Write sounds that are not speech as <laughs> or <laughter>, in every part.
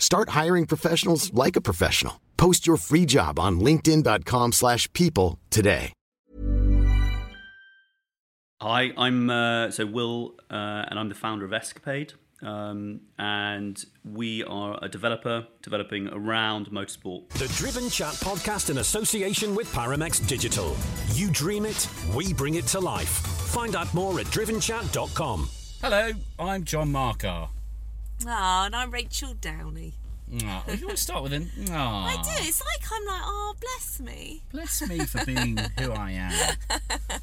Start hiring professionals like a professional. Post your free job on linkedin.com/people slash people today. Hi, I'm uh, so Will, uh, and I'm the founder of Escapade. Um, and we are a developer developing around motorsport. The Driven Chat podcast in association with Paramex Digital. You dream it, we bring it to life. Find out more at drivenchat.com. Hello, I'm John Marcar. Ah, and I'm Rachael Downie. Oh, you want to start with him? <laughs> Oh, I do. It's like I'm like, oh, bless me. Bless me for being who I am.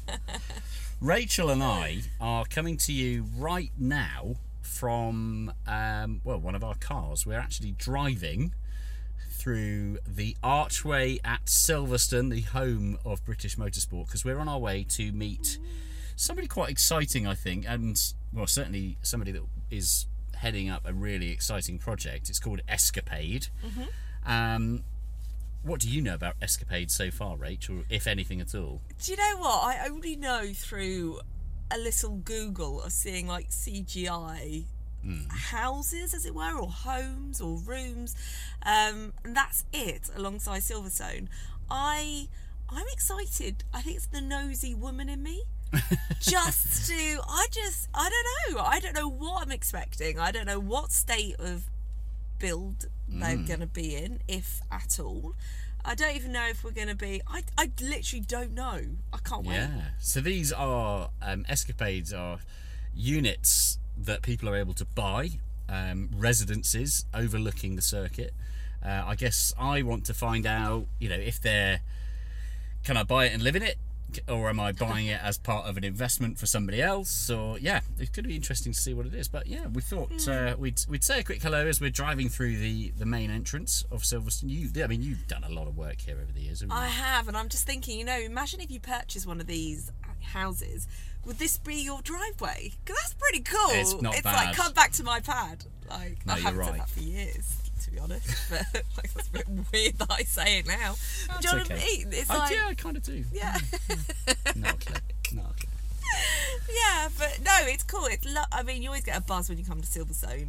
<laughs> Rachael and I are coming to you right now from um, well, one of our cars. We're actually driving through the archway at Silverstone, the home of British motorsport, because we're on our way to meet somebody quite exciting, I think, and well, certainly somebody that is heading up a really exciting project. It's called Escapade. Um, what do you know about Escapade so far, Rachael, if anything at all? Do you know what? I only know through a little Google of seeing like CGI houses, as it were, or homes or rooms, um, and that's it. Alongside Silverstone, I I'm excited. I think it's the nosy woman in me. <laughs> just to, I just, I don't know. I don't know what I'm expecting. I don't know what state of build they're going to be in, if at all. I don't even know if we're going to be. I, I literally don't know. I can't wait. Yeah. So these are um, escapades are units that people are able to buy, um, residences overlooking the circuit. Uh, I guess I want to find out, you know, if they're can I buy it and live in it, or am I buying it as part of an investment for somebody else? Or yeah, it could be interesting to see what it is. But yeah, we thought uh, we'd we'd say a quick hello as we're driving through the the main entrance of Silverstone. You, I mean, you've done a lot of work here over the years. Haven't you? I have, and I'm just thinking, you know, imagine if you purchase one of these houses. Would this be your driveway? Because that's pretty cool. It's not like bad. come back to my pad. Like No, I you're haven't done right. that for years, to be honest. <laughs> But like, that's a bit <laughs> weird that I say it now. That's Do you know what I okay. mean? It's I, like yeah, I kind of do. yeah. No, okay. No, okay. Yeah, but no, it's cool. It's lo- I mean, you always get a buzz when you come to Silverstone,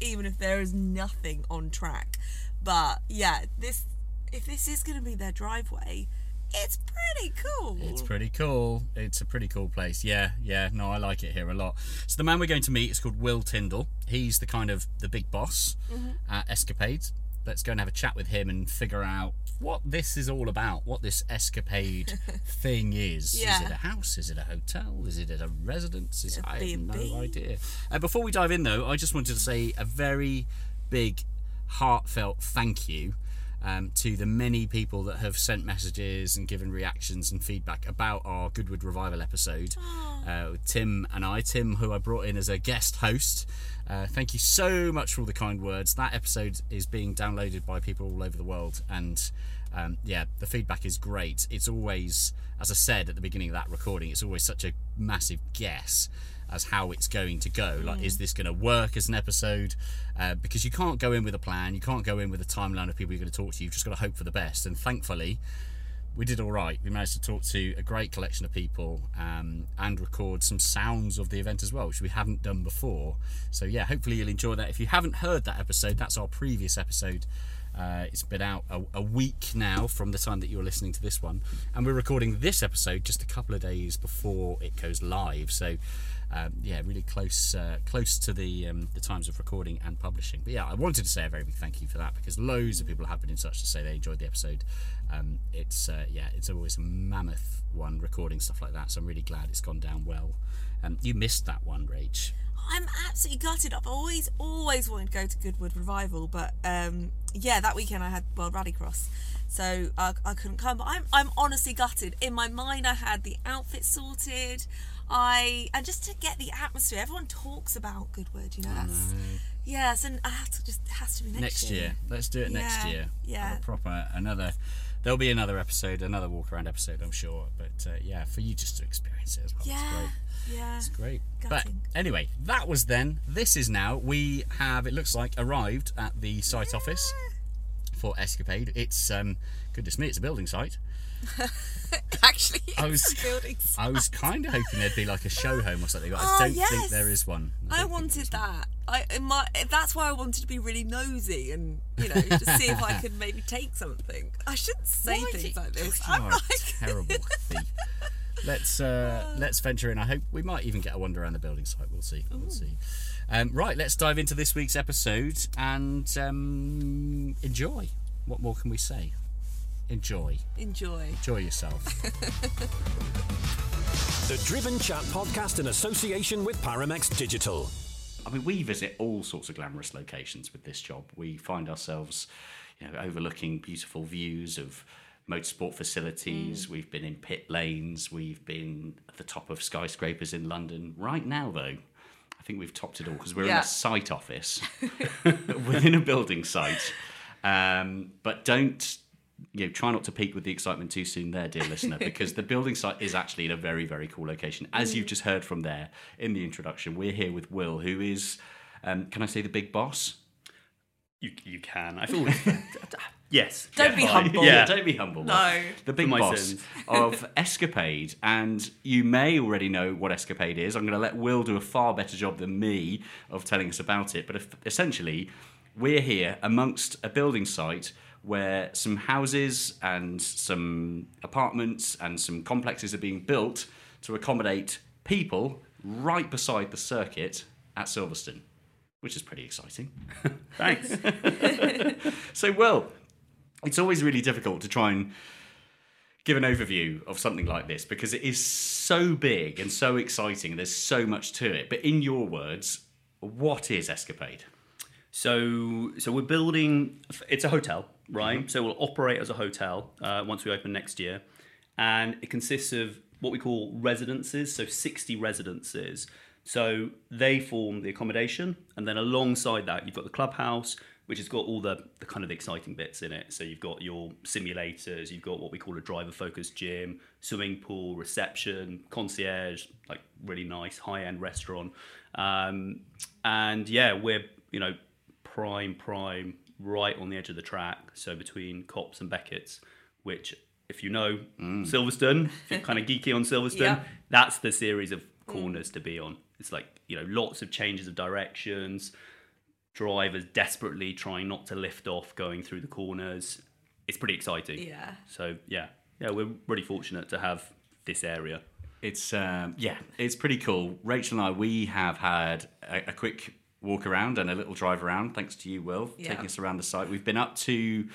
even if there is nothing on track. But yeah, this if this is going to be their driveway, it's pretty cool. It's pretty cool. It's a pretty cool place. Yeah, yeah. No, I like it here a lot. So the man we're going to meet is called Will Tindall. He's the kind of the big boss Mm-hmm. at Escapade. Let's go and have a chat with him and figure out what this is all about. What this escapade <laughs> thing is. Yeah. Is it a house? Is it a hotel? Is it a residence? Is, A I have no idea. Uh, before we dive in, though, I just wanted to say a very big, heartfelt thank you um, to the many people that have sent messages and given reactions and feedback about our Goodwood Revival episode uh, with Tim and I. Tim, who I brought in as a guest host. Uh, thank you so much for all the kind words. That episode is being downloaded by people all over the world, and um, yeah, the feedback is great. It's always, as I said at the beginning of that recording, it's always such a massive guess as how it's going to go. Like, is this going to work as an episode? Uh, because you can't go in with a plan, you can't go in with a timeline of people you're going to talk to. You've just got to hope for the best. And thankfully, we did all right. We managed to talk to a great collection of people um, and record some sounds of the event as well, which we haven't done before. So yeah, hopefully you'll enjoy that. If you haven't heard that episode, that's our previous episode. Uh, it's been out a, a week now from the time that you're listening to this one, and we're recording this episode just a couple of days before it goes live. So um, yeah, really close uh, close to the um, the times of recording and publishing. But yeah, I wanted to say a very big thank you for that because loads of people have been in touch to say they enjoyed the episode. Um, it's uh, yeah, it's always a mammoth one recording stuff like that. So I'm really glad it's gone down well. Um, you missed that one, Rach. I'm absolutely gutted. I've always, always wanted to go to Goodwood Revival, but um, yeah, that weekend I had World Rallycross, so I, I couldn't come. But I'm, I'm honestly gutted. In my mind, I had the outfit sorted. I and just to get the atmosphere, everyone talks about Goodwood. You know, that's yes, and I have to just it has to be next, next year. Let's do it next Yeah, year. yeah. Proper another. There'll be another episode, another walk around episode, I'm sure. But uh, yeah, for you just to experience it as well. It's Yeah, great. yeah. It's great. But anyway, that was then. This is now. We have, it looks like, arrived at the site office for Escapade. It's, um, goodness me, it's a building site. <laughs> Actually, I was, a building <laughs> I was kind of hoping there'd be like a show home or something, but I Oh, don't think yes. there is one. I don't wanted there is one. that. I in my that's why I wanted to be really nosy and you know to see if I <laughs> could maybe take something. I shouldn't say Why things like this. You I'm are like, a terrible thief. Let's uh, let's venture in. I hope we might even get a wander around the building site. We'll see. We'll see. Um, right, let's dive into this week's episode and um, enjoy. What more can we say? Enjoy. enjoy. Enjoy yourself. <laughs> The Driven Chat podcast in association with Paramex Digital. I mean, we visit all sorts of glamorous locations with this job. We find ourselves, you know, overlooking beautiful views of motorsport facilities. We've been in pit lanes. We've been at the top of skyscrapers in London. Right now, though, I think we've topped it all because we're in a site office <laughs> <laughs> within a building site. Um, but don't you know, try not to peak with the excitement too soon there, dear listener, <laughs> because the building site is actually in a very, very cool location. As you've just heard from there in the introduction, we're here with Will, who is, um, can I say the big boss? You, you can. I feel. Yes. Don't yeah, be fine. humble. Yeah. don't be humble. No. The big For my boss sins. <laughs> of Escapade. And you may already know what Escapade is. I'm going to let Will do a far better job than me of telling us about it. But if, essentially, we're here amongst a building site where some houses and some apartments and some complexes are being built to accommodate people right beside the circuit at Silverstone, which is pretty exciting. <laughs> Thanks. <laughs> So, well, it's always really difficult to try and give an overview of something like this because it is so big and so exciting. And there's so much to it. But in your words, what is Escapade? So, so we're building. It's a hotel, right? Mm-hmm. So we'll operate as a hotel uh, once we open next year, and it consists of what we call residences. So sixty residences. So they form the accommodation, and then alongside that, you've got the clubhouse, which has got all the, the kind of exciting bits in it. So you've got your simulators, you've got what we call a driver-focused gym, swimming pool, reception, concierge, like really nice high-end restaurant, um, and yeah, we're you know prime prime right on the edge of the track. So between Copse and Beckett's, which if you know Silverstone, if you're kind of geeky on Silverstone, <laughs> Yeah. that's the series of corners to be on. It's like you know lots of changes of directions drivers desperately trying not to lift off going through the corners. It's pretty exciting. Yeah. So yeah, yeah, we're really fortunate to have this area. It's um, yeah, it's pretty cool. Rachael and I, we have had a, a quick walk around and a little drive around, thanks to you, Will, Yeah. taking us around the site. We've been up to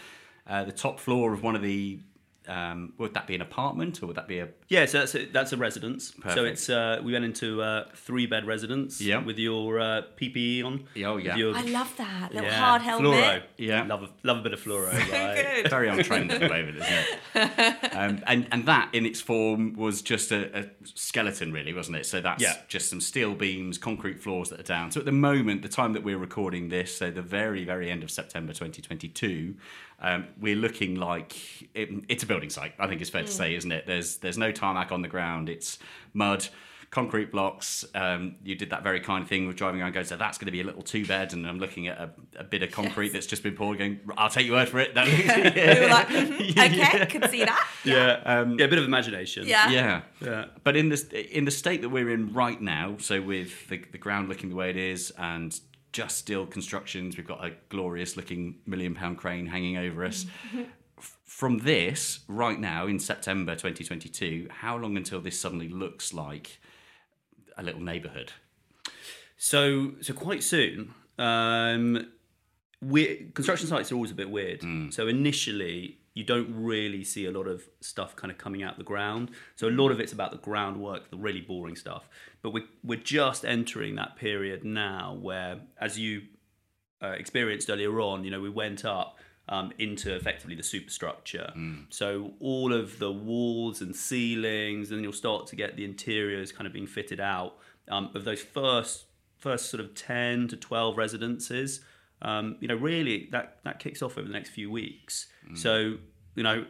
uh, the top floor of one of the Um, would that be an apartment or would that be a? Yeah, so that's a, that's a residence. So it's uh, we went into a three bed residence. Yeah. with your uh, PPE on. Oh, yeah. Your- I love that little yeah, hard helmet. Fluoro. Yeah. love a, love a bit of fluoro. right? Good. Very on trend at the moment, isn't it? <laughs> Um, and and that in its form was just a, a skeleton, really, wasn't it? So that's Yeah. just some steel beams, concrete floors that are down. So at the moment, the time that we're recording this, so the very very end of September 2022, um, we're looking like it, it's a building site. I think it's fair to say, isn't it? There's there's no tarmac on the ground. It's mud. Concrete blocks. Um, you did that very kind of thing with driving around, going, so that's going to be a little two bed, and I'm looking at a, a bit of concrete that's just been poured. Going, I'll take your word for it. That- <laughs> We were <laughs> like, <laughs> mhm, okay, can see that. Yeah, yeah, a bit of imagination. Yeah. Yeah. Yeah. But in this in the state that we're in right now, so with the, the ground looking the way it is and just steel constructions, we've got a glorious looking million pound crane hanging over us. <laughs> From this, right now in September 2022, how long until this suddenly looks like a little neighbourhood? So so quite soon. Um, we construction sites are always a bit weird. So initially, you don't really see a lot of stuff kind of coming out the ground. So a lot of it's about the groundwork, the really boring stuff. But we're, we're just entering that period now where, as you uh, experienced earlier on, you know, we went up um, into effectively the superstructure. So all of the walls and ceilings, and you'll start to get the interiors kind of being fitted out um, of those first first sort of ten to twelve residences. Um, you know, really that that kicks off over the next few weeks. So you know,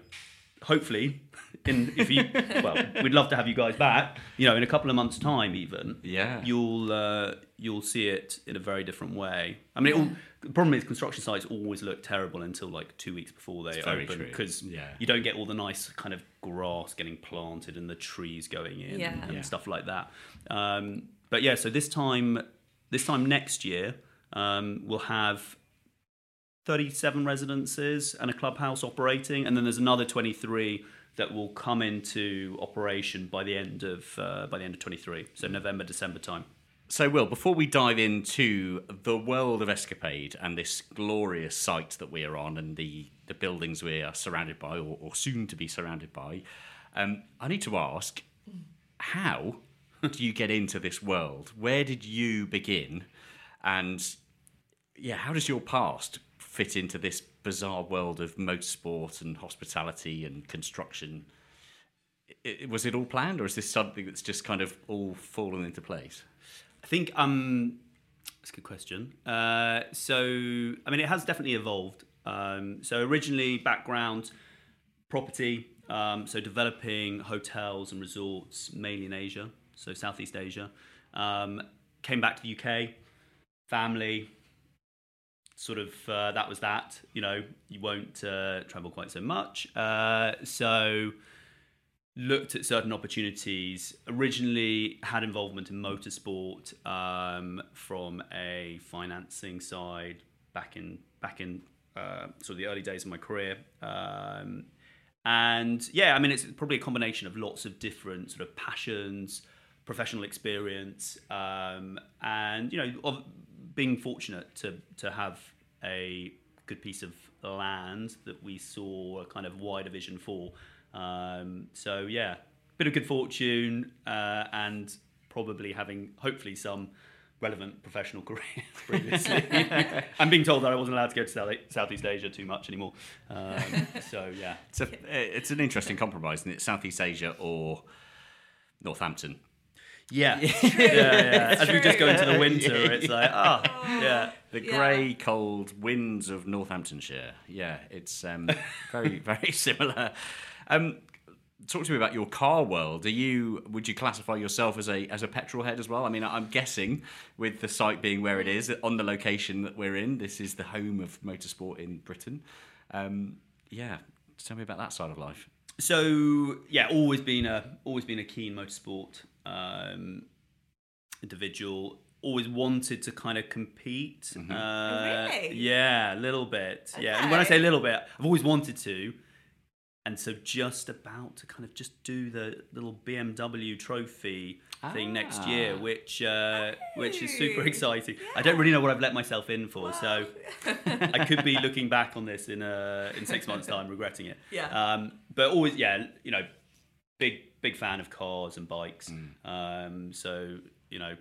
hopefully, in if you <laughs> well, we'd love to have you guys back. You know, in a couple of months' time, even Yeah. you'll uh, you'll see it in a very different way. I mean, it all, the problem is construction sites always look terrible until like two weeks before they open because Yeah. you don't get all the nice kind of grass getting planted and the trees going in Yeah. and Yeah. stuff like that. Um, but yeah, so this time this time next year um, we'll have 37 residences and a clubhouse operating, and then there's another 23 that will come into operation by the end of uh, by the end of 23, so November December time. So, Will, before we dive into the world of Escapade and this glorious site that we are on and the, the buildings we are surrounded by or, or soon to be surrounded by, um, I need to ask how do you get into this world? Where did you begin? And yeah, how does your past fit into this bizarre world of motorsport and hospitality and construction? I- I- was it all planned or is this something that's just kind of all fallen into place? I think um, that's a good question. Uh, so, I mean, it has definitely evolved. Um, so, originally, background property, um, so developing hotels and resorts mainly in Asia, so Southeast Asia. Um, came back to the UK, family, sort of uh, that was that. You know, you won't uh, travel quite so much. Uh, so, looked at certain opportunities. Originally, had involvement in motorsport um, from a financing side back in back in uh, sort of the early days of my career. Um, and yeah, I mean, it's probably a combination of lots of different sort of passions, professional experience, um, and you know, of being fortunate to to have a good piece of land that we saw a kind of wider vision for. Um, so yeah, bit of good fortune uh, and probably having hopefully some relevant professional <laughs> career previously. <laughs> I'm being told that I wasn't allowed to go to South- Southeast Asia too much anymore. Um, <laughs> so yeah, It's, a, it's an interesting compromise, isn't it? Southeast Asia or Northampton. Yeah, yeah, yeah. As we just go into the winter, it's like ah, yeah. The Yeah. grey, cold winds of Northamptonshire. Yeah, it's um, <laughs> very, very similar. Um, talk to me about your car world. Are you? Would you classify yourself as a as a petrol head as well? I mean, I'm guessing with the site being where it is on the location that we're in, this is the home of motorsport in Britain. Um, yeah, tell me about that side of life. So yeah, always been a always been a keen motorsport um, individual. Always wanted to kind of compete. Uh, Really? Yeah, a little bit. Yeah, and when I say a little bit, I've always wanted to. and so just about to kind of just do the little BMW trophy thing next year, Ah. which uh, which is super Hey, exciting. I don't really know what I've let myself in for, so <laughs> I could be looking back on this in uh, in six months' time, regretting it. Yeah. Um, but always, yeah, you know, big big fan of cars and bikes. Mm. Um, so you know,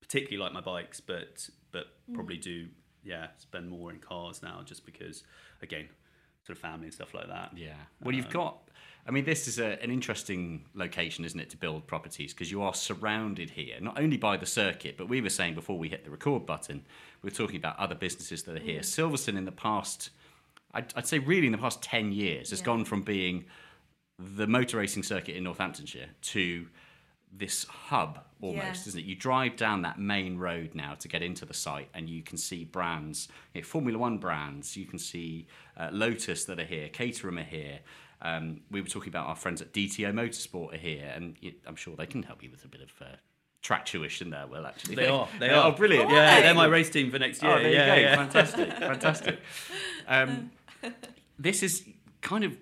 particularly like my bikes, but but mm. probably do yeah spend more in cars now, just because again, sort of family and stuff like that. Yeah. Well, you've um, got. I mean, this is a, an interesting location, isn't it, to build properties because you are surrounded here not only by the circuit, but we were saying before we hit the record button, we were talking about other businesses that are here. Mm. Silverstone in the past, I'd, I'd say really in the past 10 years, has Yeah. gone from being the motor racing circuit in Northamptonshire to this hub almost, Yeah. isn't it? You drive down that main road now to get into the site, and you can see brands, you know, Formula One brands. You can see uh, Lotus that are here, Caterham are here. Um, we were talking about our friends at DTO Motorsport are here, and you, I'm sure they can help you with a bit of uh, track tuition there. Well, actually, They are. They Oh, are. brilliant. Yeah, Hey. they're my race team for next year. Oh, there yeah, you go. yeah. Fantastic, fantastic. <laughs> Um, this is kind of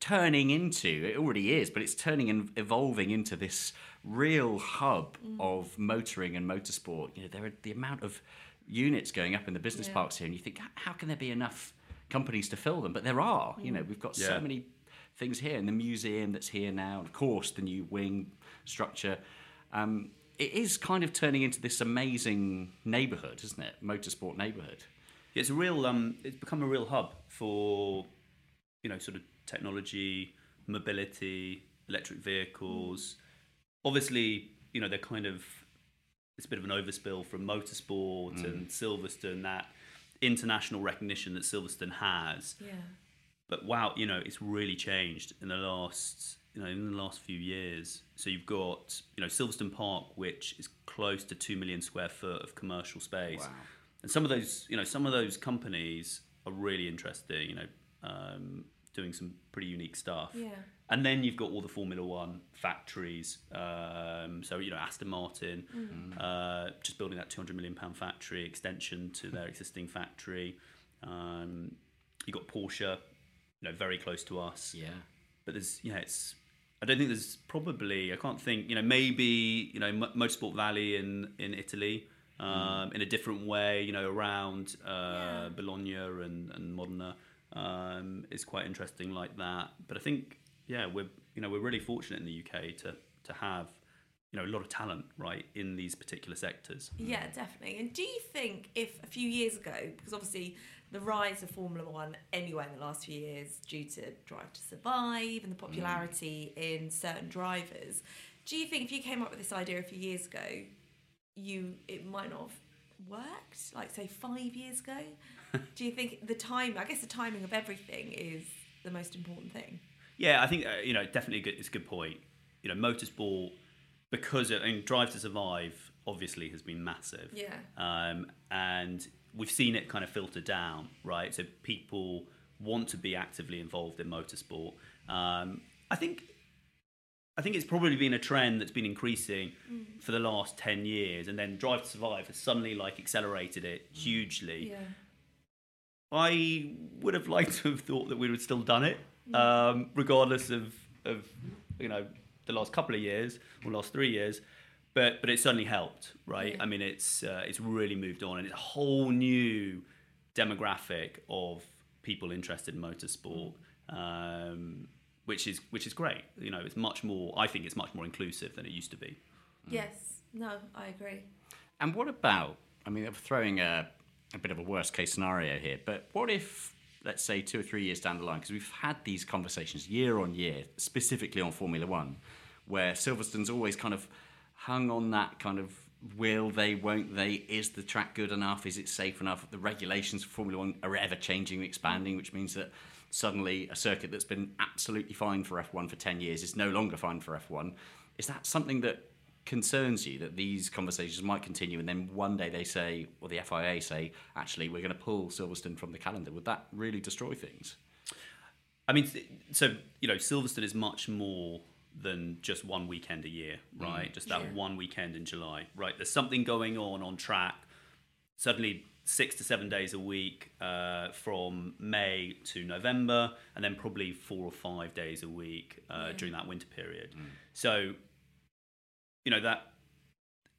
turning into, it already is, but it's turning and evolving into this real hub of motoring and motorsport. You know, there are the amount of units going up in the business parks here, and you think, how can there be enough companies to fill them? But there are. You know, we've got Yeah. so many things here, and the museum that's here now, and of course, the new wing structure. Um, it is kind of turning into this amazing neighbourhood, isn't it? Motorsport neighbourhood. It's a real. Um, it's become a real hub for, you know, sort of technology, mobility, electric vehicles. Obviously, you know, they're kind of. It's a bit of an overspill from motorsport and Silverstone. That international recognition that Silverstone has. Yeah. but wow, you know, it's really changed in the last, you know, in the last few years. So you've got, you know, Silverstone Park, which is close to two million square foot of commercial space, Wow. and some of those, you know, some of those companies are really interesting. You know, um, doing some pretty unique stuff. Yeah. And then you've got all the Formula One factories. Um, so you know, Aston Martin, uh, just building that 200 million pound factory extension to their <laughs> existing factory. Um, you got Porsche, you know, very close to us. Yeah. But there's, yeah, it's. I don't think there's probably. I can't think. You know, maybe you know, Mo- Motorsport Valley in in Italy. Um, In a different way, you know, around uh, Bologna and, and Modena um, is quite interesting like that. But I think, yeah, we're you know we're really fortunate in the UK to to have you know a lot of talent right in these particular sectors. Yeah, definitely. And do you think if a few years ago, because obviously the rise of Formula One anyway in the last few years due to Drive to Survive and the popularity in certain drivers, do you think if you came up with this idea a few years ago, you it might not have worked? Like say five years ago? <laughs> do you think the time? I guess the timing of everything is the most important thing. Yeah, I think uh, you know definitely good, it's a good point. You know, motorsport because I mean, Drive to Survive obviously has been massive. Yeah. Um, and we've seen it kind of filter down, right? So people want to be actively involved in motorsport. Um, I think. I think it's probably been a trend that's been increasing for the last 10 years and then Drive to Survive has suddenly like accelerated it hugely. I would have liked to have thought that we would have still done it, um, regardless of, of you know the last couple of years or last three years. But but it certainly helped, right? I mean, it's uh, it's really moved on, and it's a whole new demographic of people interested in motorsport, um, which is which is great. You know, it's much more. I think it's much more inclusive than it used to be. Yes. No, I agree. And what about? I mean, I'm throwing a, a bit of a worst case scenario here, but what if, let's say, two or three years down the line, because we've had these conversations year on year, specifically on Formula One, where Silverstone's always kind of hung on that kind of will they, won't they, is the track good enough, is it safe enough? The regulations for Formula One are ever changing and expanding, which means that suddenly a circuit that's been absolutely fine for F1 for 10 years is no longer fine for F1. Is that something that concerns you that these conversations might continue and then one day they say, or the FIA say, actually, we're going to pull Silverstone from the calendar? Would that really destroy things? I mean, so you know, Silverstone is much more than just one weekend a year, right? Just that Yeah. one weekend in July, right? There's something going on on track. Suddenly, six to seven days a week uh, from May to November, and then probably four or five days a week uh, during that winter period. So, you know, that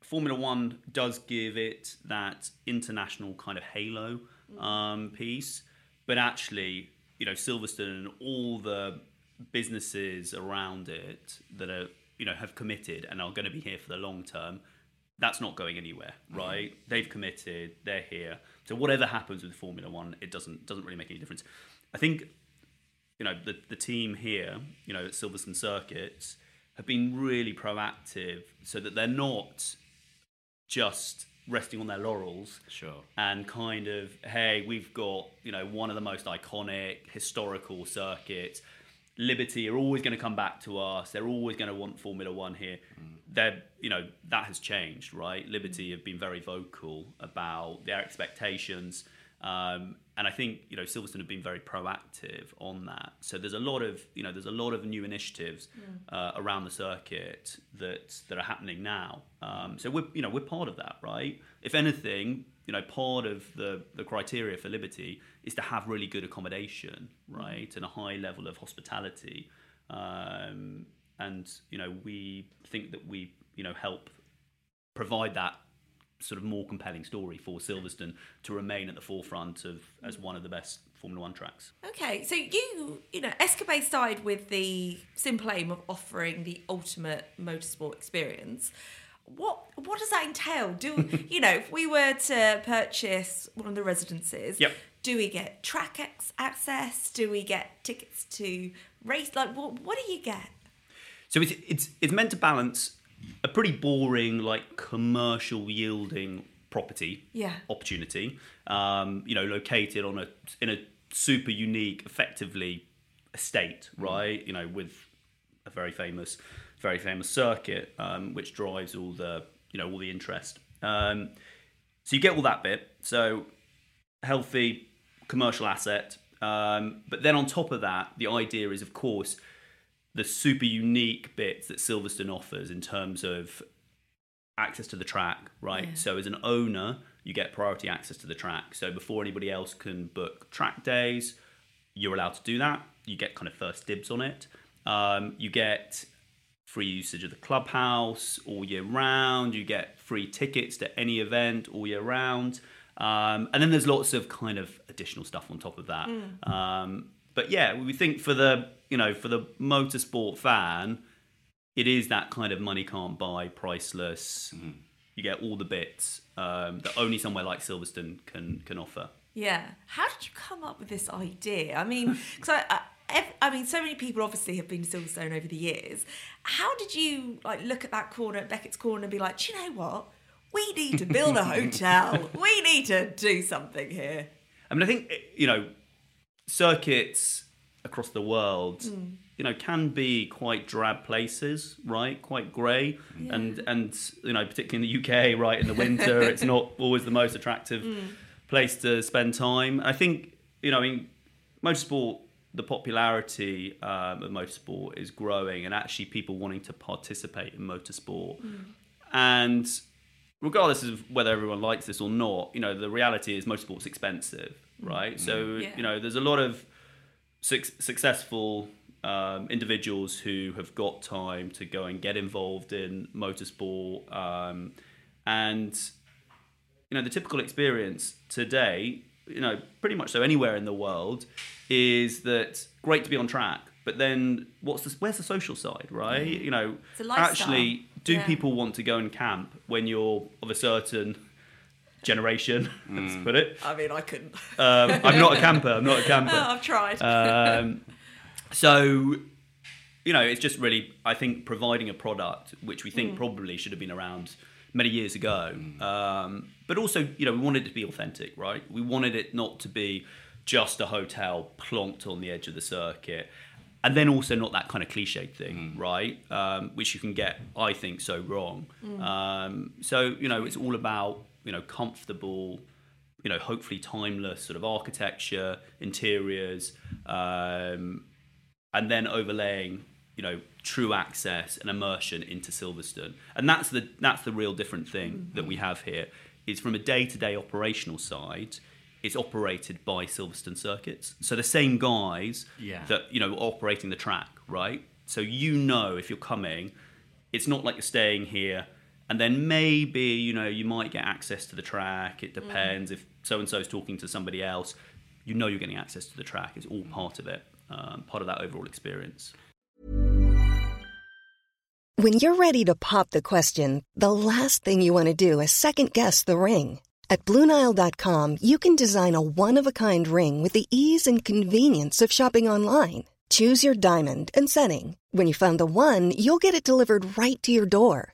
Formula One does give it that international kind of halo um, piece, but actually, you know, Silverstone and all the businesses around it that are, you know, have committed and are going to be here for the long term. That's not going anywhere, right? They've committed. They're here. So whatever happens with Formula One, it doesn't doesn't really make any difference. I think you know the the team here, you know, at Silverstone Circuits, have been really proactive so that they're not just resting on their laurels Sure. and kind of hey we've got you know one of the most iconic historical circuits. Liberty are always going to come back to us. They're always going to want formula one here. They're you know that has changed right? Liberty have been very vocal about their expectations. Um, and I think you know Silverstone have been very proactive on that. So there's a lot of you know there's a lot of new initiatives uh, around the circuit that that are happening now. Um, so we're you know we're part of that, right? If anything, you know part of the the criteria for Liberty is to have really good accommodation, right, and a high level of hospitality. Um, and you know we think that we you know help provide that sort of more compelling story for Silverstone to remain at the forefront of as mm. one of the best Formula One tracks. Okay, so you, you know, Escapade started with the simple aim of offering the ultimate motorsport experience. What what does that entail? Do <laughs> you know if we were to purchase one of the residences? Yep. Do we get track access? Do we get tickets to race? Like, what what do you get? So it's it's it's meant to balance a pretty boring like commercial yielding property Yeah. opportunity. Um, you know, located on a in a super unique, effectively estate, right? You know, with a very famous, very famous circuit, um, which drives all the you know all the interest. Um, so you get all that bit. So healthy commercial asset. Um, but then on top of that, the idea is, of course, the super unique bits that Silverstone offers in terms of access to the track, right? So as an owner, you get priority access to the track. So before anybody else can book track days, you're allowed to do that. You get kind of first dibs on it. Um, you get free usage of the clubhouse all year round. You get free tickets to any event all year round. Um, and then there's lots of kind of additional stuff on top of that. Um, but yeah, we think for the you know for the motorsport fan, it is that kind of money can't buy, priceless. You get all the bits um, that only somewhere like Silverstone can can offer. Yeah. How did you come up with this idea? I mean, <laughs> because I, I, I mean, so many people obviously have been to Silverstone over the years. How did you like look at that corner at Beckett's corner and be like, do you know what? We need to build a <laughs> hotel. we need to do something here. I mean, I think you know, circuits across the world, mm. you know, can be quite drab places, right? Quite grey, and and you know, particularly in the UK, right in the winter, <laughs> it's not always the most attractive mm. place to spend time. I think you know, I mean, motorsport. The popularity um, of motorsport is growing, and actually, people wanting to participate in motorsport, mm. and regardless of whether everyone likes this or not, you know, the reality is motorsport's expensive, right? So, Yeah. you know, there's a lot of suc successful um, individuals who have got time to go and get involved in motorsport. Um, and, you know, the typical experience today, you know, pretty much so anywhere in the world, is that great to be on track. But then, what's the, where's the social side, right? You know, actually, do Yeah. people want to go and camp when you're of a certain generation? <laughs> Let's put it. I mean, I couldn't. Um, I'm not a <laughs> camper. I'm not a camper. <laughs> I've tried. Um, so, you know, it's just really, I think, providing a product which we think probably should have been around many years ago. Um, but also, you know, we wanted it to be authentic, right? We wanted it not to be just a hotel plonked on the edge of the circuit. And then also not that kind of cliched thing, right? Um, which you can get, I think, so wrong. Um, so, you know, it's all about, you know, comfortable, you know, hopefully timeless sort of architecture, interiors, um, and then overlaying, you know, true access and immersion into Silverstone. And that's the that's the real different thing that we have here is from a day-to-day operational side, it's operated by Silverstone Circuits. So the same guys Yeah. that you know operating the track, right? So you know if you're coming, it's not like you're staying here and then maybe you know you might get access to the track. It depends if so and so is talking to somebody else. You know you're getting access to the track. It's all part of it, um, part of that overall experience. When you're ready to pop the question, the last thing you want to do is second guess the ring. At Bluenile.com, you can design a one of a kind ring with the ease and convenience of shopping online. Choose your diamond and setting. When you find the one, you'll get it delivered right to your door.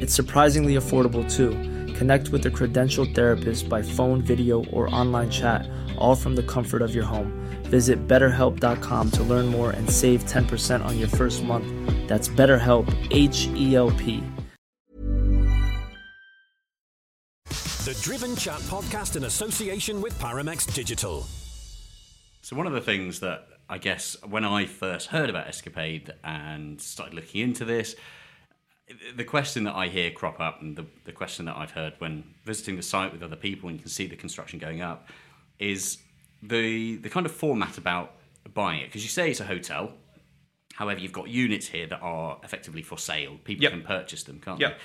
It's surprisingly affordable too. Connect with a credentialed therapist by phone, video, or online chat, all from the comfort of your home. Visit betterhelp.com to learn more and save 10% on your first month. That's BetterHelp, H E L P. The Driven Chat podcast in association with Paramex Digital. So one of the things that I guess when I first heard about Escapade and started looking into this, the question that I hear crop up and the, the question that I've heard when visiting the site with other people and you can see the construction going up is the the kind of format about buying it because you say it's a hotel. However, you've got units here that are effectively for sale. People Yep. can purchase them, can't Yep. they?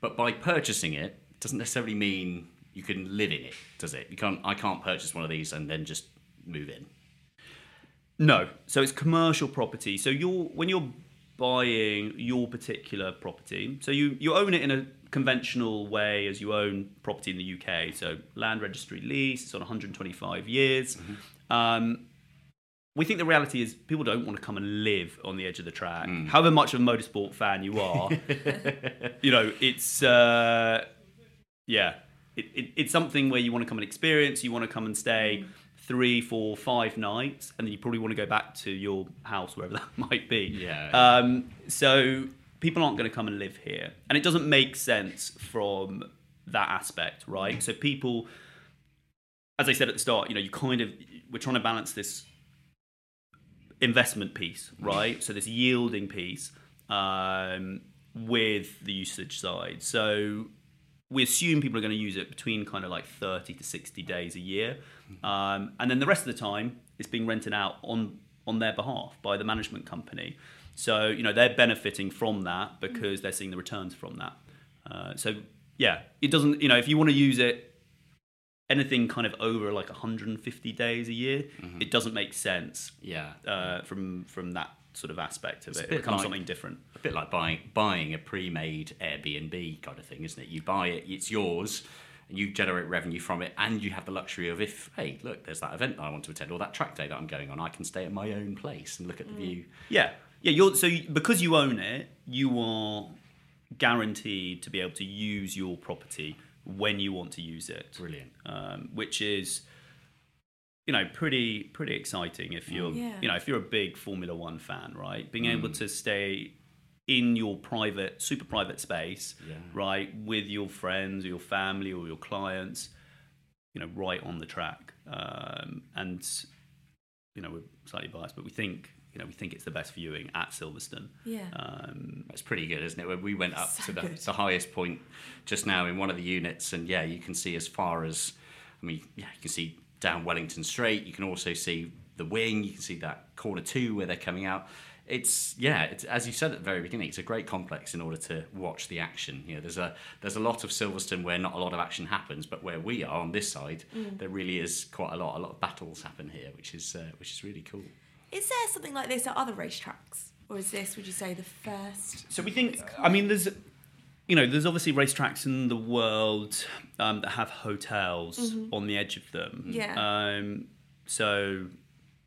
But by purchasing it, doesn't necessarily mean you can live in it, does it? You can't. I can't purchase one of these and then just move in. No, so it's commercial property. So you're when you're buying your particular property, so you you own it in a conventional way as you own property in the UK. So land registry lease, it's on 125 years. Um, we think the reality is people don't want to come and live on the edge of the track. However much of a motorsport fan you are, <laughs> you know, it's uh, yeah, it, it, it's something where you want to come and experience. You want to come and stay three, four, five nights, and then you probably want to go back to your house wherever that <laughs> might be. Yeah. Um, so people aren't going to come and live here, and it doesn't make sense from that aspect, right? So people, as I said at the start, you know, you kind of we're trying to balance this investment piece, right? So this yielding piece um, with the usage side. So we assume people are going to use it between kind of like 30 to 60 days a year. Um, and then the rest of the time it's being rented out on, on their behalf by the management company. So, you know, they're benefiting from that because they're seeing the returns from that. Uh, so, yeah, it doesn't, you know, if you want to use it anything kind of over like 150 days a year, it doesn't make sense Yeah. uh, from from that sort of aspect of It's it. It becomes like- something different. A bit like buying buying a pre-made Airbnb kind of thing, isn't it? You buy it, it's yours, you generate revenue from it, and you have the luxury of if hey, look, there's that event that I want to attend, or that track day that I'm going on, I can stay at my own place and look at the mm. view. Yeah, yeah. You're so you, because you own it, you are guaranteed to be able to use your property when you want to use it. Brilliant. um, which is you know pretty pretty exciting if you're Yeah. you know if you're a big Formula One fan, right? Being able mm. to stay in your private, super private space, Yeah. right, with your friends or your family or your clients, you know, right on the track, um, and you know we're slightly biased, but we think you know we think it's the best viewing at Silverstone. Yeah. Um, That's pretty good, isn't it? We went up So to the, the highest point just now in one of the units, and yeah, you can see as far as, I mean, yeah, you can see down Wellington Straight. You can also see the wing. You can see that corner two where they're coming out. It's yeah, it's as you said at the very beginning. It's a great complex in order to watch the action. You know, there's a there's a lot of Silverstone where not a lot of action happens, but where we are on this side, there really is quite a lot. A lot of battles happen here, which is uh, which is really cool. Is there something like this at other racetracks? Or is this, would you say, the first? So we think. I mean, there's, you know, there's obviously racetracks in the world um, that have hotels on the edge of them. Yeah. Um, so,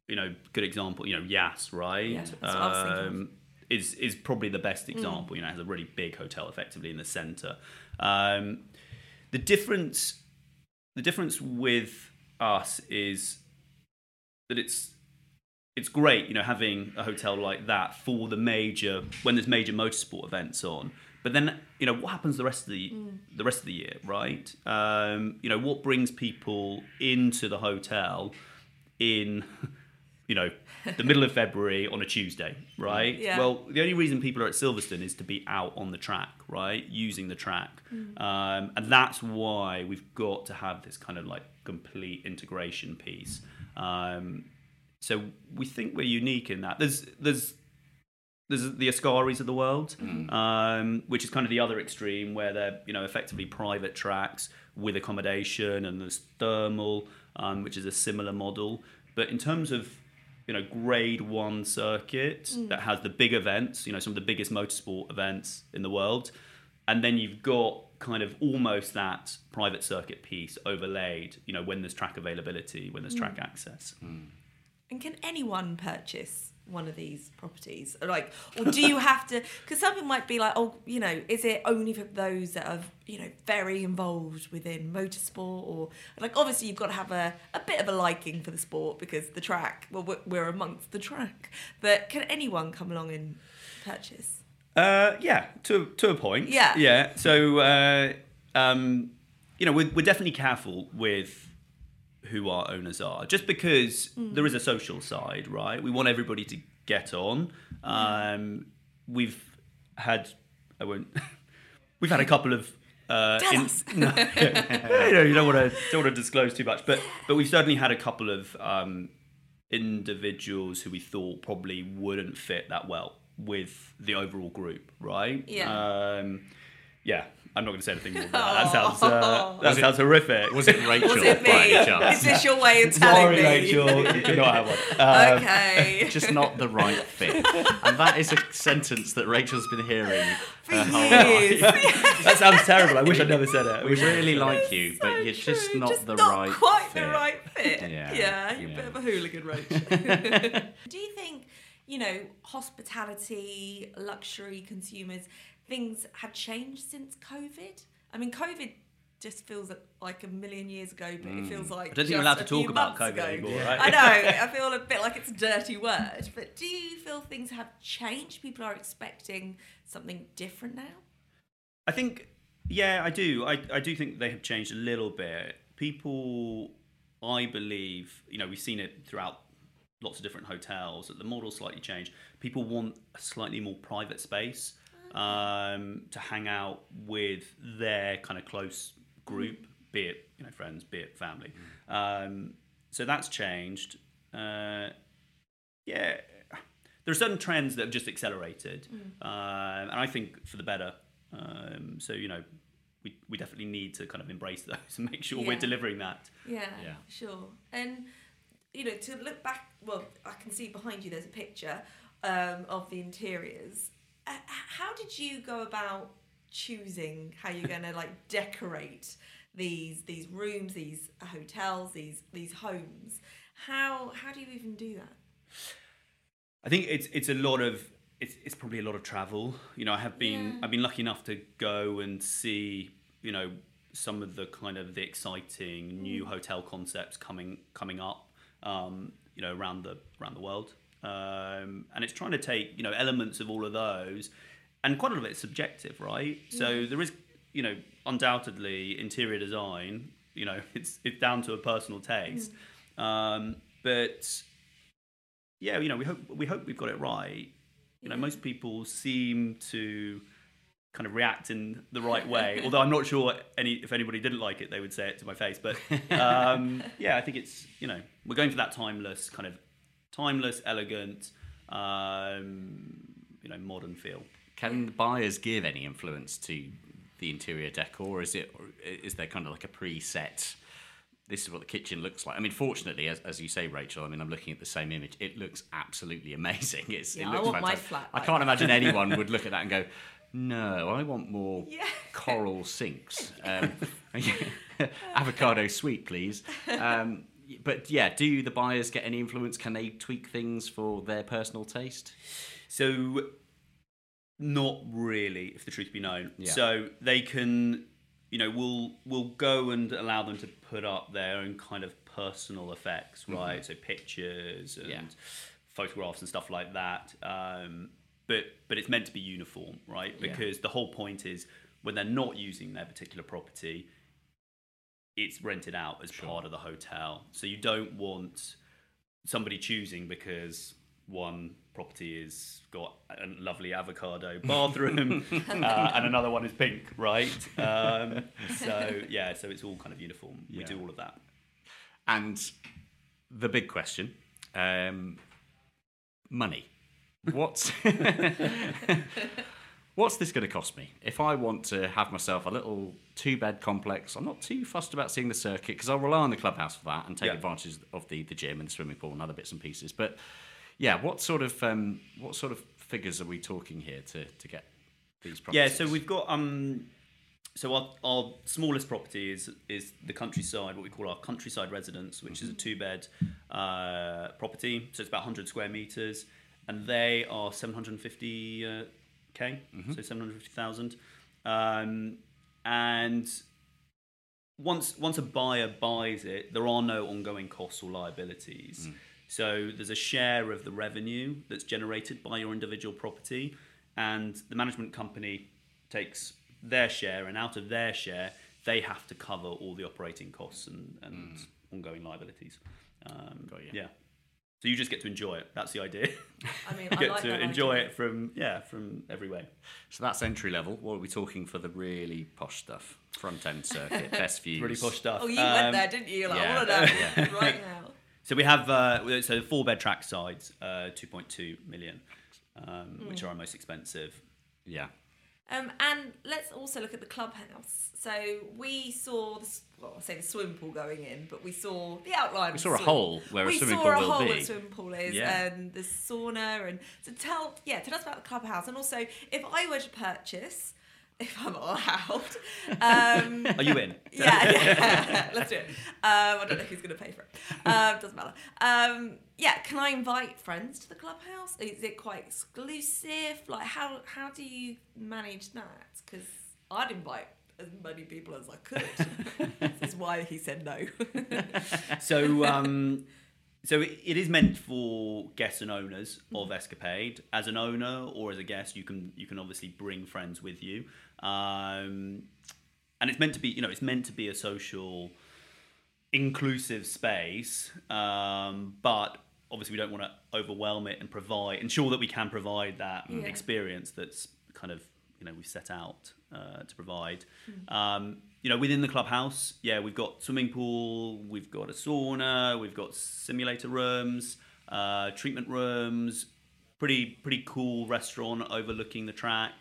you know, good example. You know, Yas, right? Yeah, that's what I was thinking. Um, is is probably the best example. You know, has a really big hotel effectively in the centre. Um, the difference the difference with us is that it's it's great, you know, having a hotel like that for the major when there's major motorsport events on. But then, you know, what happens the rest of the the rest of the year, right? Um, you know, what brings people into the hotel in, you know, the middle of February on a Tuesday, right? Yeah. Well, the only reason people are at Silverstone is to be out on the track, right? Using the track. Um, and that's why we've got to have this kind of like complete integration piece. Um, so we think we're unique in that. There's there's there's the Ascaris of the world, um, which is kind of the other extreme, where they're you know effectively private tracks with accommodation, and there's Thermal, um, which is a similar model. But in terms of you know grade one circuit mm. that has the big events, you know some of the biggest motorsport events in the world, and then you've got kind of almost that private circuit piece overlaid, you know when there's track availability, when there's mm. track access. Mm. And can anyone purchase one of these properties? Like, or do you have to? Because some people might be like, oh, you know, is it only for those that are, you know, very involved within motorsport? Or like, obviously, you've got to have a, a bit of a liking for the sport because the track. Well, we're, we're amongst the track. But can anyone come along and purchase? Uh, yeah, to to a point. Yeah. yeah. So, uh, um, you know, we're, we're definitely careful with who our owners are, just because there is a social side, right? We want everybody to get on. Um, we've had, I won't. <laughs> we've had a couple of. Uh, <laughs> Tell in- us. <laughs> no, you know, you don't want to don't want to disclose too much, but but we've certainly had a couple of um, individuals who we thought probably wouldn't fit that well with the overall group, right? Yeah. Um, yeah. I'm not going to say anything more than that. That sounds uh, that sounds horrific. Was it Rachael? Was it by any me? Is this your way of telling Sorry, me? Rachael, you cannot have one. Um, okay. <laughs> Just not the right fit. And that is a sentence that Rachael's been hearing For her whole life. <laughs> years. that sounds terrible. I wish I'd never said it. I We really like you, but you're just true, not just the not right quite fit. the right fit. Yeah, Yeah, you're a bit of a hooligan, Rachael. <laughs> Do you think, you know, hospitality, luxury consumers, things have changed since COVID? I mean, COVID just feels like a million years ago, but it feels like Mm. I don't think just we're allowed to talk about COVID ago. anymore, right? I know. <laughs> I feel a bit like it's a dirty word, but do you feel things have changed? People are expecting something different now. I think, yeah, I do. I, I do think they have changed a little bit. People, I believe, you know, we've seen it throughout lots of different hotels that the model slightly changed. People want a slightly more private space um, to hang out with their kind of close group, be it you know friends, be it family. Um, so that's changed. Uh, yeah, there are certain trends that have just accelerated, um, and I think for the better. Um, so you know, we we definitely need to kind of embrace those <laughs> and make sure we're delivering that. Yeah, Yeah. sure. And you know, to look back, well, I can see behind you there's a picture um, of the interiors. Uh, how did you go about choosing how you're going to like <laughs> decorate these these rooms, these hotels, these these homes? How how do you even do that? I think it's it's a lot of it's it's probably a lot of travel. You know, I have been Yeah. I've been lucky enough to go and see you know some of the kind of the exciting new hotel concepts coming coming up. Um, you know, around the around the world, um, and it's trying to take you know elements of all of those, and quite a lot of it's subjective, right? So there is you know undoubtedly interior design. You know, <laughs> it's it's down to a personal taste, um, but yeah, you know, we hope we hope we've got it right. You know, most people seem to kind of react in the right <laughs> way. Although I'm not sure any if anybody didn't like it, they would say it to my face. But <laughs> um, yeah, I think it's you know we're going for that timeless kind of timeless, elegant, um, you know, modern feel. Can the buyers give any influence to the interior decor, or is it, or is there kind of like a preset? This is what the kitchen looks like. I mean, fortunately, as, as you say, Rachael. I mean, I'm looking at the same image. It looks absolutely amazing. <laughs> It's, Yeah, it I looks want my fantastic. flat I can't that. imagine <laughs> anyone would look at that and go, "No, I want more Yeah. <laughs> coral sinks, um, avocado suite, please." Um, but yeah, do the buyers get any influence? Can they tweak things for their personal taste? So, not really, if the truth be known. Yeah. So they can you know, we'll we'll go and allow them to put up their own kind of personal effects, right? So pictures and Yeah. photographs and stuff like that. Um, but but it's meant to be uniform, right? Yeah. Because the whole point is when they're not using their particular property, it's rented out as part of the hotel. So you don't want somebody choosing because one property is got a lovely avocado <laughs> bathroom <laughs> uh, and another one is pink, right? Um, so <laughs> yeah, so it's all kind of uniform. We do all of that. And the big question um, money. What's, what's this going to cost me? If I want to have myself a little two bed complex, I'm not too fussed about seeing the circuit because I'll rely on the clubhouse for that and take Yeah. advantage of the, the gym and the swimming pool and other bits and pieces. But yeah, what sort of um, what sort of figures are we talking here to, to get these properties? Yeah, so we've got um, so our, our smallest property is is the countryside, what we call our countryside residence, which is a two bed uh, property. So it's about 100 square meters, and they are 750 uh, k, so 750,000. Um, and once once a buyer buys it, there are no ongoing costs or liabilities. So there's a share of the revenue that's generated by your individual property, and the management company takes their share, and out of their share, they have to cover all the operating costs and, and ongoing liabilities. Um, Got you. Yeah. So you just get to enjoy it. That's the idea. I mean, <laughs> you I get like to that enjoy idea. it from yeah from every way. So that's entry level. What are we talking for the really posh stuff? Front end circuit, <laughs> best views. Really posh stuff. Oh, you Um, went there, didn't you? Like, yeah. I want to know right now. So we have uh, so four bed track sides, uh, 2.2 million, um, which are our most expensive. Yeah. Um, and let's also look at the clubhouse. So we saw, the, well, I say the swimming pool going in, but we saw the outline. We saw a swim- hole where a we saw a hole where the swimming pool is, Yeah. and the sauna, and so tell, yeah, tell us about the clubhouse, and also if I were to purchase, <laughs> if I'm allowed, <laughs> um, Are you in? <laughs> yeah, yeah. let's do it. Um, I don't know who's going to pay for it. Um, doesn't matter. Um, yeah, can I invite friends to the clubhouse? Is it quite exclusive? Like, how how do you manage that? Because I'd invite as many people as I could. this is why he said no. so um, so it, it is meant for guests and owners of Escapade. As an owner or as a guest, you can you can obviously bring friends with you, um, and it's meant to be you know it's meant to be a social, inclusive space. Um, but obviously, we don't want to overwhelm it and provide ensure that we can provide that Yeah. experience that's kind of you know we've set out uh, to provide. Um, you know, within the clubhouse, yeah, we've got swimming pool, we've got a sauna, we've got simulator rooms, uh, treatment rooms. Pretty pretty cool restaurant overlooking the track.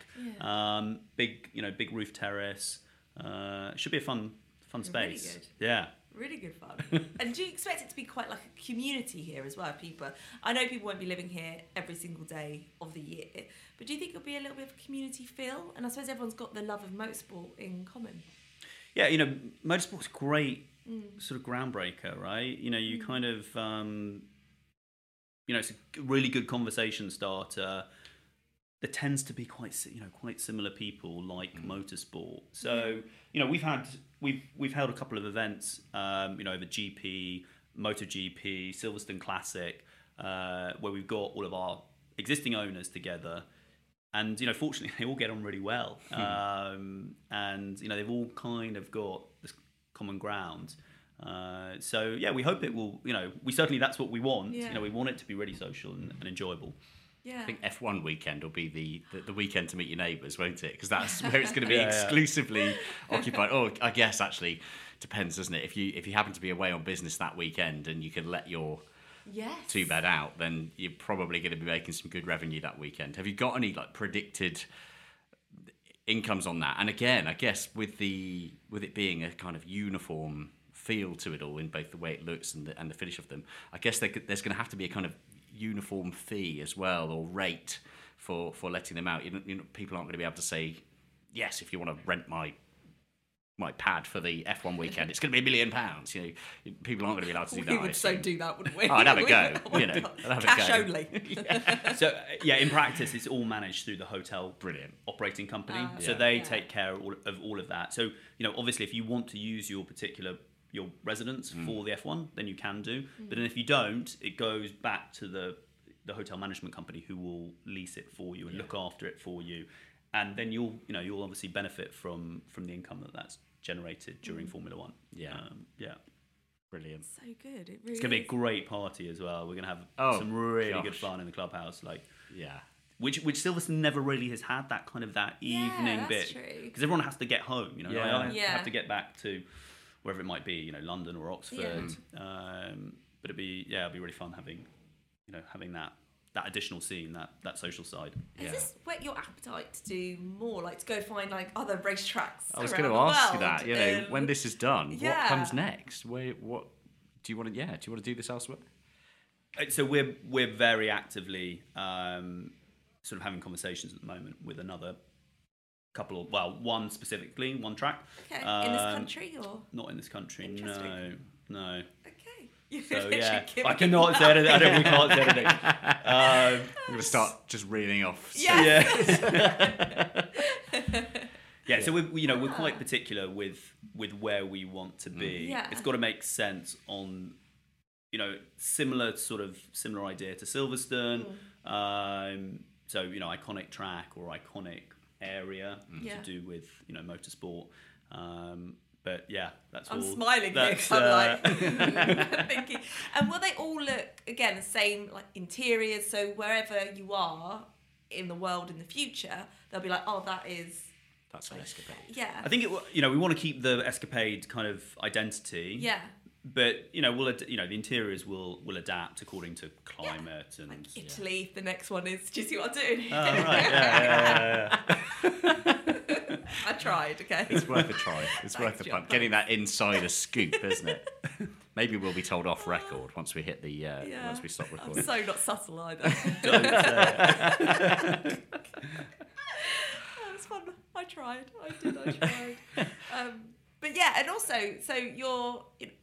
Um, big you know big roof terrace. Uh, should be a fun fun Really space. good. Yeah. Really good fun. <laughs> and do you expect it to be quite like a community here as well? People, I know people won't be living here every single day of the year, but do you think it'll be a little bit of a community feel? And I suppose everyone's got the love of motorsport in common. Yeah, you know, motorsport's great sort of groundbreaker, right? You know, you kind of, um, you know, it's a really good conversation starter. There tends to be quite, you know, quite similar people like motorsport. So, you know, we've had we've we've held a couple of events, um, you know, the GP, MotoGP, Silverstone Classic, uh, where we've got all of our existing owners together. And you know fortunately <laughs> they all get on really well. Um, and you know they've all kind of got this common ground uh, so yeah we hope it will you know we certainly that's what we want Yeah. you know we want it to be really social and, and enjoyable Yeah. I think F1 weekend will be the, the, the weekend to meet your neighbours, won't it? Because that's <laughs> where it's going to be Yeah, yeah. exclusively occupied. Oh, I guess actually depends, doesn't it? If you if you happen to be away on business that weekend and you can let your yes. two bed out, then you're probably going to be making some good revenue that weekend. Have you got any like predicted incomes on that? And again, I guess with the with it being a kind of uniform feel to it all in both the way it looks and the, and the finish of them, I guess there, could- there's going to have to be a kind of uniform fee as well or rate for for letting them out. You know, you know people aren't going to be able to say yes if you want to rent my my pad for the F1 weekend. It's going to be a million pounds. You know, people aren't going to be allowed to do we that. would I so assume. do that, wouldn't we? Oh, I'd have a go, <laughs> oh you know, I'd have a Cash go. only. <laughs> So uh, yeah, in practice, it's all managed through the hotel Brilliant. operating company. Ah, so Yeah. they yeah. take care of all, of all of that. So you know, obviously, if you want to use your particular your residence Mm. for the F1, then you can do. But then if you don't, it goes back to the the hotel management company who will lease it for you and look after it for you, and then you'll you know you'll obviously benefit from from the income that that's generated during Formula One. Yeah. um, yeah. Brilliant. So good. It really It's gonna be a great party as well. We're gonna have Oh, some really good fun in the clubhouse. Like Yeah. which which Silverstone never really has had that kind of that Yeah, evening that's bit because everyone has to get home. You know, Yeah. I, I Yeah. have to get back to wherever it might be. You know, London or Oxford. Um, but it'd be yeah, it'd be really fun having you know having that that additional scene, that that social side. Has Yeah. this whet your appetite to do more, like to go find like other racetracks? I was going going to to ask you that. You know, um, when this is done, what comes next? Where, what do you want to? Yeah, do you want to do this elsewhere? Uh, So we're we're very actively um, sort of having conversations at the moment with another couple of well, one specifically, one track. Okay, in this Um, country or Not in this country. No, no. okay? <laughs> You So yeah, I cannot say anything. I don't. We can't say anything. <laughs> Um, I'm going to start just reeling off. Yeah. <laughs> yeah. So we, we- you know, we're quite particular with with where we want to be. Yeah. It's got to make sense on, you know, similar sort of similar idea to Silverstone. Um, so you know, iconic track or iconic area Yeah. to do with you know motorsport. Um, but yeah, that's I'm all. smiling that's, 'cause I'm uh, <laughs> <laughs> like thinking. And will they all look again the same, like interiors? So wherever you are in the world in the future, they'll be like, oh, that is That's an escapade. yeah, I think it. You know, we want to keep the escapade kind of identity. yeah. But you know, we'll ad- you know the interiors will will adapt according to climate and. Like Italy, the next one is. Do you see what I'm doing? Oh, right. Yeah, yeah, yeah, yeah. <laughs> I tried. Okay. It's worth a try. It's worth Thanks, a punt. Getting that insider scoop, isn't it? Maybe we'll be told off record once we hit the uh, Yeah. once we stop I'm recording. so not subtle either. Don't, <laughs> That was fun. I tried. I did. I tried. <laughs> um, but yeah, and also, so you're you know,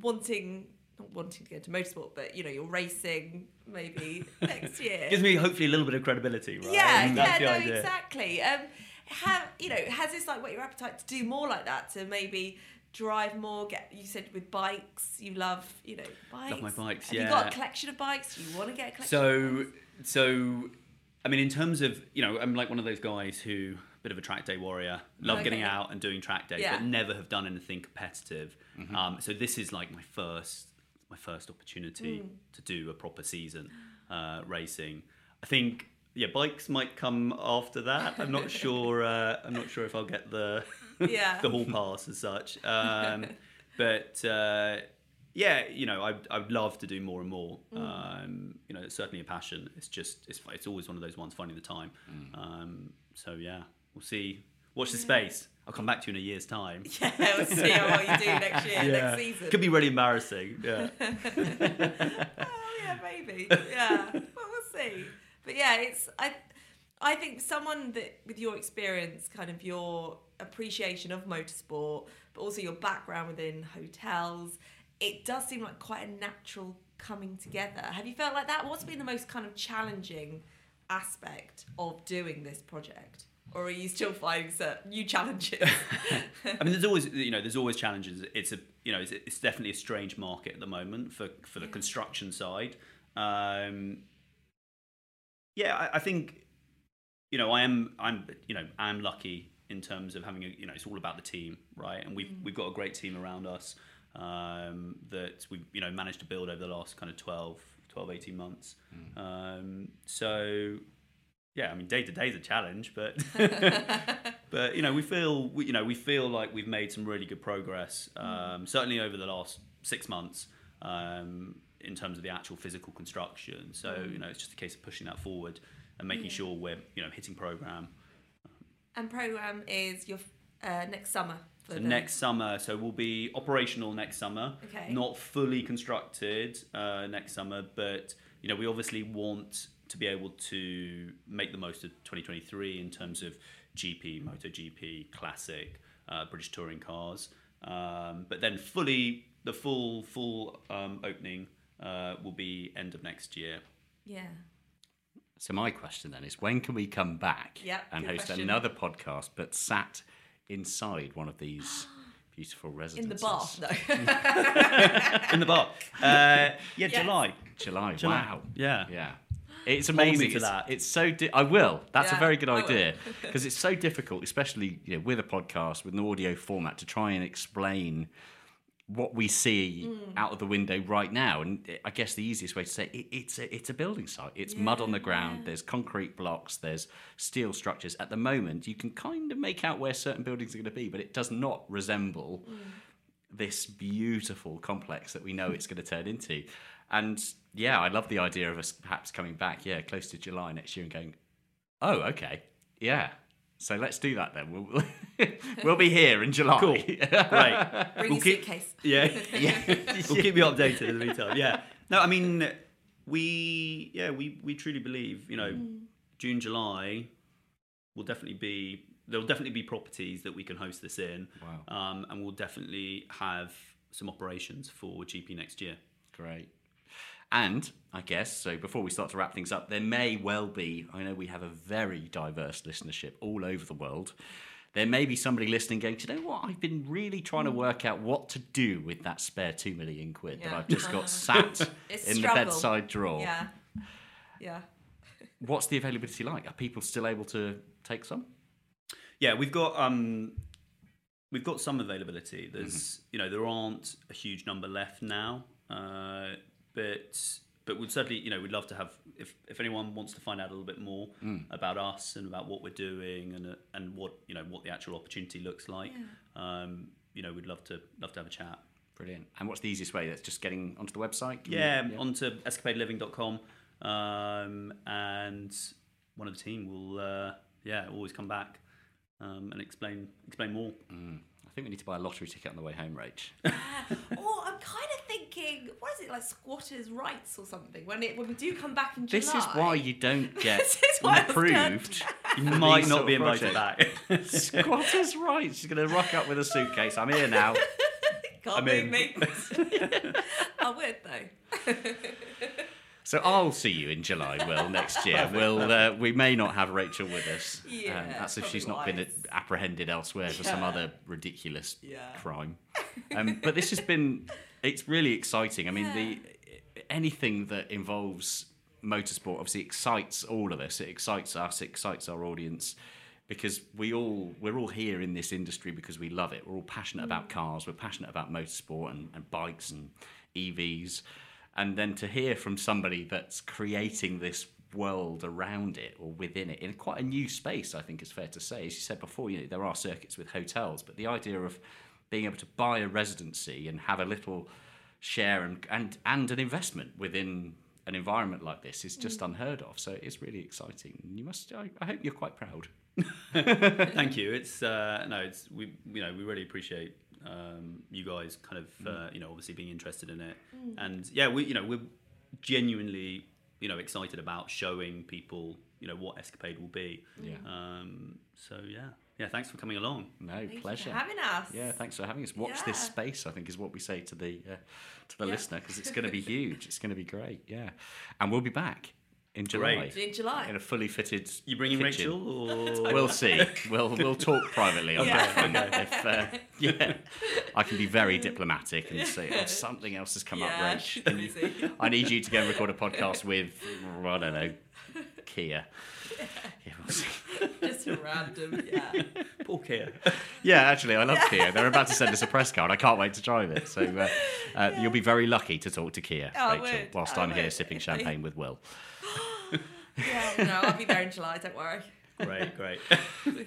wanting, not wanting to go into motorsport, but you know, you're racing maybe <laughs> next year. gives me hopefully a little bit of credibility, right? yeah, yeah, no, idea. exactly. Um, have you know? Has this like what your appetite to do more like that? To maybe drive more? Get you said with bikes, you love you know bikes. Love my bikes, Have you got a collection of bikes? You want to get a collection? So, of bikes? so, I mean, in terms of you know, I'm like one of those guys who bit of a track day warrior, love getting out and doing track days, Yeah. but never have done anything competitive. Um, so this is like my first, my first opportunity Mm. to do a proper season uh, racing. I think. Yeah, bikes might come after that. I'm not <laughs> sure. Uh, I'm not sure if I'll get the <laughs> Yeah. the hall pass as such. Um, <laughs> but uh, yeah, you know, I I would love to do more and more. Mm. Um, you know, it's certainly a passion. It's just it's it's always one of those ones finding the time. Um, so yeah, we'll see. Watch the space. I'll come back to you in a year's time. <laughs> yeah, we'll see how what you do next year, <laughs> next season. Could be really embarrassing. Yeah. <laughs> oh yeah, maybe. Yeah, well, we'll see. But yeah, it's I. I think someone that, with your experience, kind of your appreciation of motorsport, but also your background within hotels, it does seem like quite a natural coming together. Have you felt like that? What's been the most kind of challenging aspect of doing this project? Or are you still finding certain new challenges? <laughs> I mean, there's always you know there's always challenges. It's a you know it's, it's definitely a strange market at the moment for for the construction side. Um, yeah, I, I think you know I am I'm you know I'm lucky in terms of having a you know it's all about the team, right? And we've we've got a great team around us um, that we've you know managed to build over the last kind of 12, 12 18 months. Um, so yeah, I mean, day to day is a challenge, but <laughs> <laughs> but you know, we feel we, you know we feel like we've made some really good progress. Um, certainly over the last six months um, in terms of the actual physical construction. So you know, it's just a case of pushing that forward and making sure we're you know hitting program. and program is your uh, next summer. For So the- next summer, so we'll be operational next summer. Okay. Not fully constructed uh, next summer, but you know we obviously want to be able to make the most of 2023 in terms of GP, MotoGP, Classic, uh, British touring cars. Um, but then fully, the full full um, opening uh, will be end of next year. Yeah. So my question then is, when can we come back Yep, and host question. another podcast, but sat inside one of these <gasps> beautiful residences? In the bar, no. <laughs> In the bar. Uh, yeah, July. July. July. Wow. Yeah. Yeah. It's amazing. for that. it's so. Di- I will. That's a very good idea <laughs> because it's so difficult, especially you know, with a podcast with an audio format, to try and explain what we see Mm. out of the window right now. And I guess the easiest way to say it, it's a, it's a building site. It's mud on the ground. There's concrete blocks. There's steel structures. At the moment, you can kind of make out where certain buildings are going to be, but it does not resemble Mm. this beautiful complex that we know <laughs> it's going to turn into. And yeah, I love the idea of us perhaps coming back, yeah, close to July next year and going, oh, okay, yeah. So let's do that then. We'll, <laughs> we'll be here in July. Cool. <laughs> Great. Bring We'll your keep- suitcase. <laughs> Yeah, yeah. we'll keep you updated in the meantime. Yeah. No, I mean, we yeah we we truly believe you know Mm. June July will definitely be there'll definitely be properties that we can host this in. Wow. Um, and we'll definitely have some operations for GP next year. Great. And I guess, so before we start to wrap things up, there may well be, I know we have a very diverse listenership all over the world. There may be somebody listening going, Do you know what? I've been really trying to work out what to do with that spare two million quid that I've just got <laughs> sat It's in the bedside drawer. Yeah. Yeah. <laughs> What's the availability like? Are people still able to take some? Yeah, we've got um, we've got some availability. There's you know there aren't a huge number left now, uh, but but we'd certainly you know we'd love to have if if anyone wants to find out a little bit more about us and about what we're doing and uh, and what you know what the actual opportunity looks like. Um, you know we'd love to love to have a chat. Brilliant. And what's the easiest way? That's just getting onto the website? Can you- Yeah, onto escapadeliving.com, um, and one of the team will uh, yeah always come back um, and explain explain more. I think we need to buy a lottery ticket on the way home, Rach. <laughs> Or I'm kind of thinking, what is it like squatters' rights or something? When it when we do come back in July. This is why you don't <laughs> get This is why I was going approved. <laughs> You might not be invited projects. back. Squatters' rights. She's going to rock up with a suitcase. I'm here now. Can't I'm move in. me. I would though. So I'll see you in July, Will, next year. We'll, uh, we may not have Rachael with us. Um, Yeah, that's if probably she's not been apprehended elsewhere for some other ridiculous Yeah. crime. <laughs> Um, but this has been, it's really exciting. I mean, the anything that involves motorsport obviously excites all of us. It excites us, it excites our audience because we all we're all here in this industry because we love it. We're all passionate about cars. We're passionate about motorsport and, and bikes and EVs. And then to hear from somebody that's creating this world around it or within it in quite a new space, I think is fair to say. As you said before, you know, there are circuits with hotels, but the idea of being able to buy a residency and have a little share and and, and an investment within an environment like this is just unheard of. So it is really exciting. You must. I, I hope you're quite proud. <laughs> Thank you. It's uh, no, it's we you know we really appreciate um, you guys kind of uh, you know obviously being interested in it, and yeah, we you know we're genuinely you know excited about showing people you know what Escapade will be. Yeah. Um, so yeah, yeah. Thanks for coming along. No Thank you for pleasure. having us. Yeah, thanks for having us. Watch this space. I think is what we say to the uh, to the Yeah. listener because it's going to be <laughs> huge. It's going to be great. Yeah, and we'll be back in July Great. In July. in a fully fitted. You bringing kitchen. Rachael or <laughs> We'll see. We'll we'll talk privately on Yeah. that front. <laughs> If, uh, yeah, I can be very diplomatic and say, "Oh, something else has come Yeah, up, Rach. Can you- busy. I need you to go and record a podcast with I don't know, <laughs> Kia." Yeah, we'll see. <laughs> Just a random, <laughs> yeah. Paul Kia? Yeah, actually, I love Kia. They're about to send us a press card. I can't wait to drive it. So uh, uh, you'll be very lucky to talk to Kia, I Rachael, whilst I I'm here sipping champagne with Will. <gasps> Yeah, no, I'll be there in July. Don't worry. Great, great.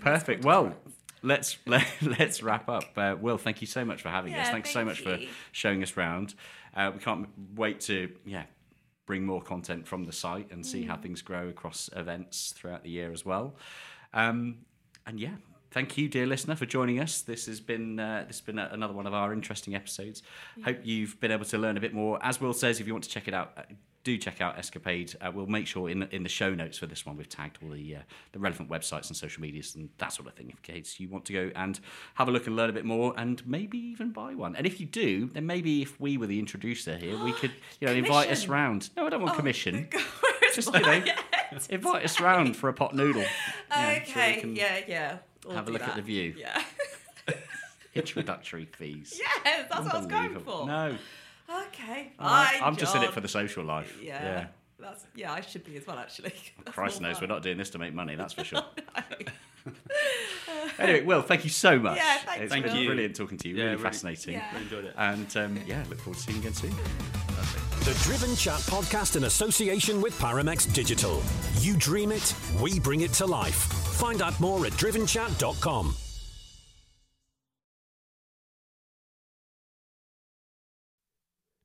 Perfect. Well, let's let, let's wrap up. Uh, Will, thank you so much for having us. Yeah, Thanks so thank much for showing us round. Uh, we can't wait to yeah bring more content from the site and see how Mm. things grow across events throughout the year as well. Um, and yeah. Thank you, dear listener, for joining us. This has been uh, this has been a- another one of our interesting episodes. Hope you've been able to learn a bit more. As Will says, if you want to check it out, uh, do check out Escapade. Uh, we'll make sure in the, in the show notes for this one we've tagged all the uh, the relevant websites and social medias and that sort of thing. In case you want to go and have a look and learn a bit more, and maybe even buy one. And if you do, then maybe if we were the introducer here, we could you know invite us round. No, I don't want Oh, commission. <laughs> Just you know, invite us round for a pot noodle. <laughs> Yeah, so okay, can yeah, yeah. We'll have a look at the view. Yeah. <laughs> Introductory fees. yes, that's what I was going for. No, Okay, I- fine. I'm just in it John. for the social life. Yeah. yeah. That's yeah, I should be as well actually. <laughs> That's Christ more knows we're fun. not doing this to make money, that's for sure. <laughs> No. <laughs> anyway, Will, thank you so much. Yeah, thanks, It's Will. been Thank you. brilliant talking to you. Yeah, really, really- fascinating. Yeah. Really enjoyed it. And um, yeah, look forward to seeing you again soon. The Driven Chat podcast in association with Paramex Digital. You dream it, we bring it to life. Find out more at drivenchat.com.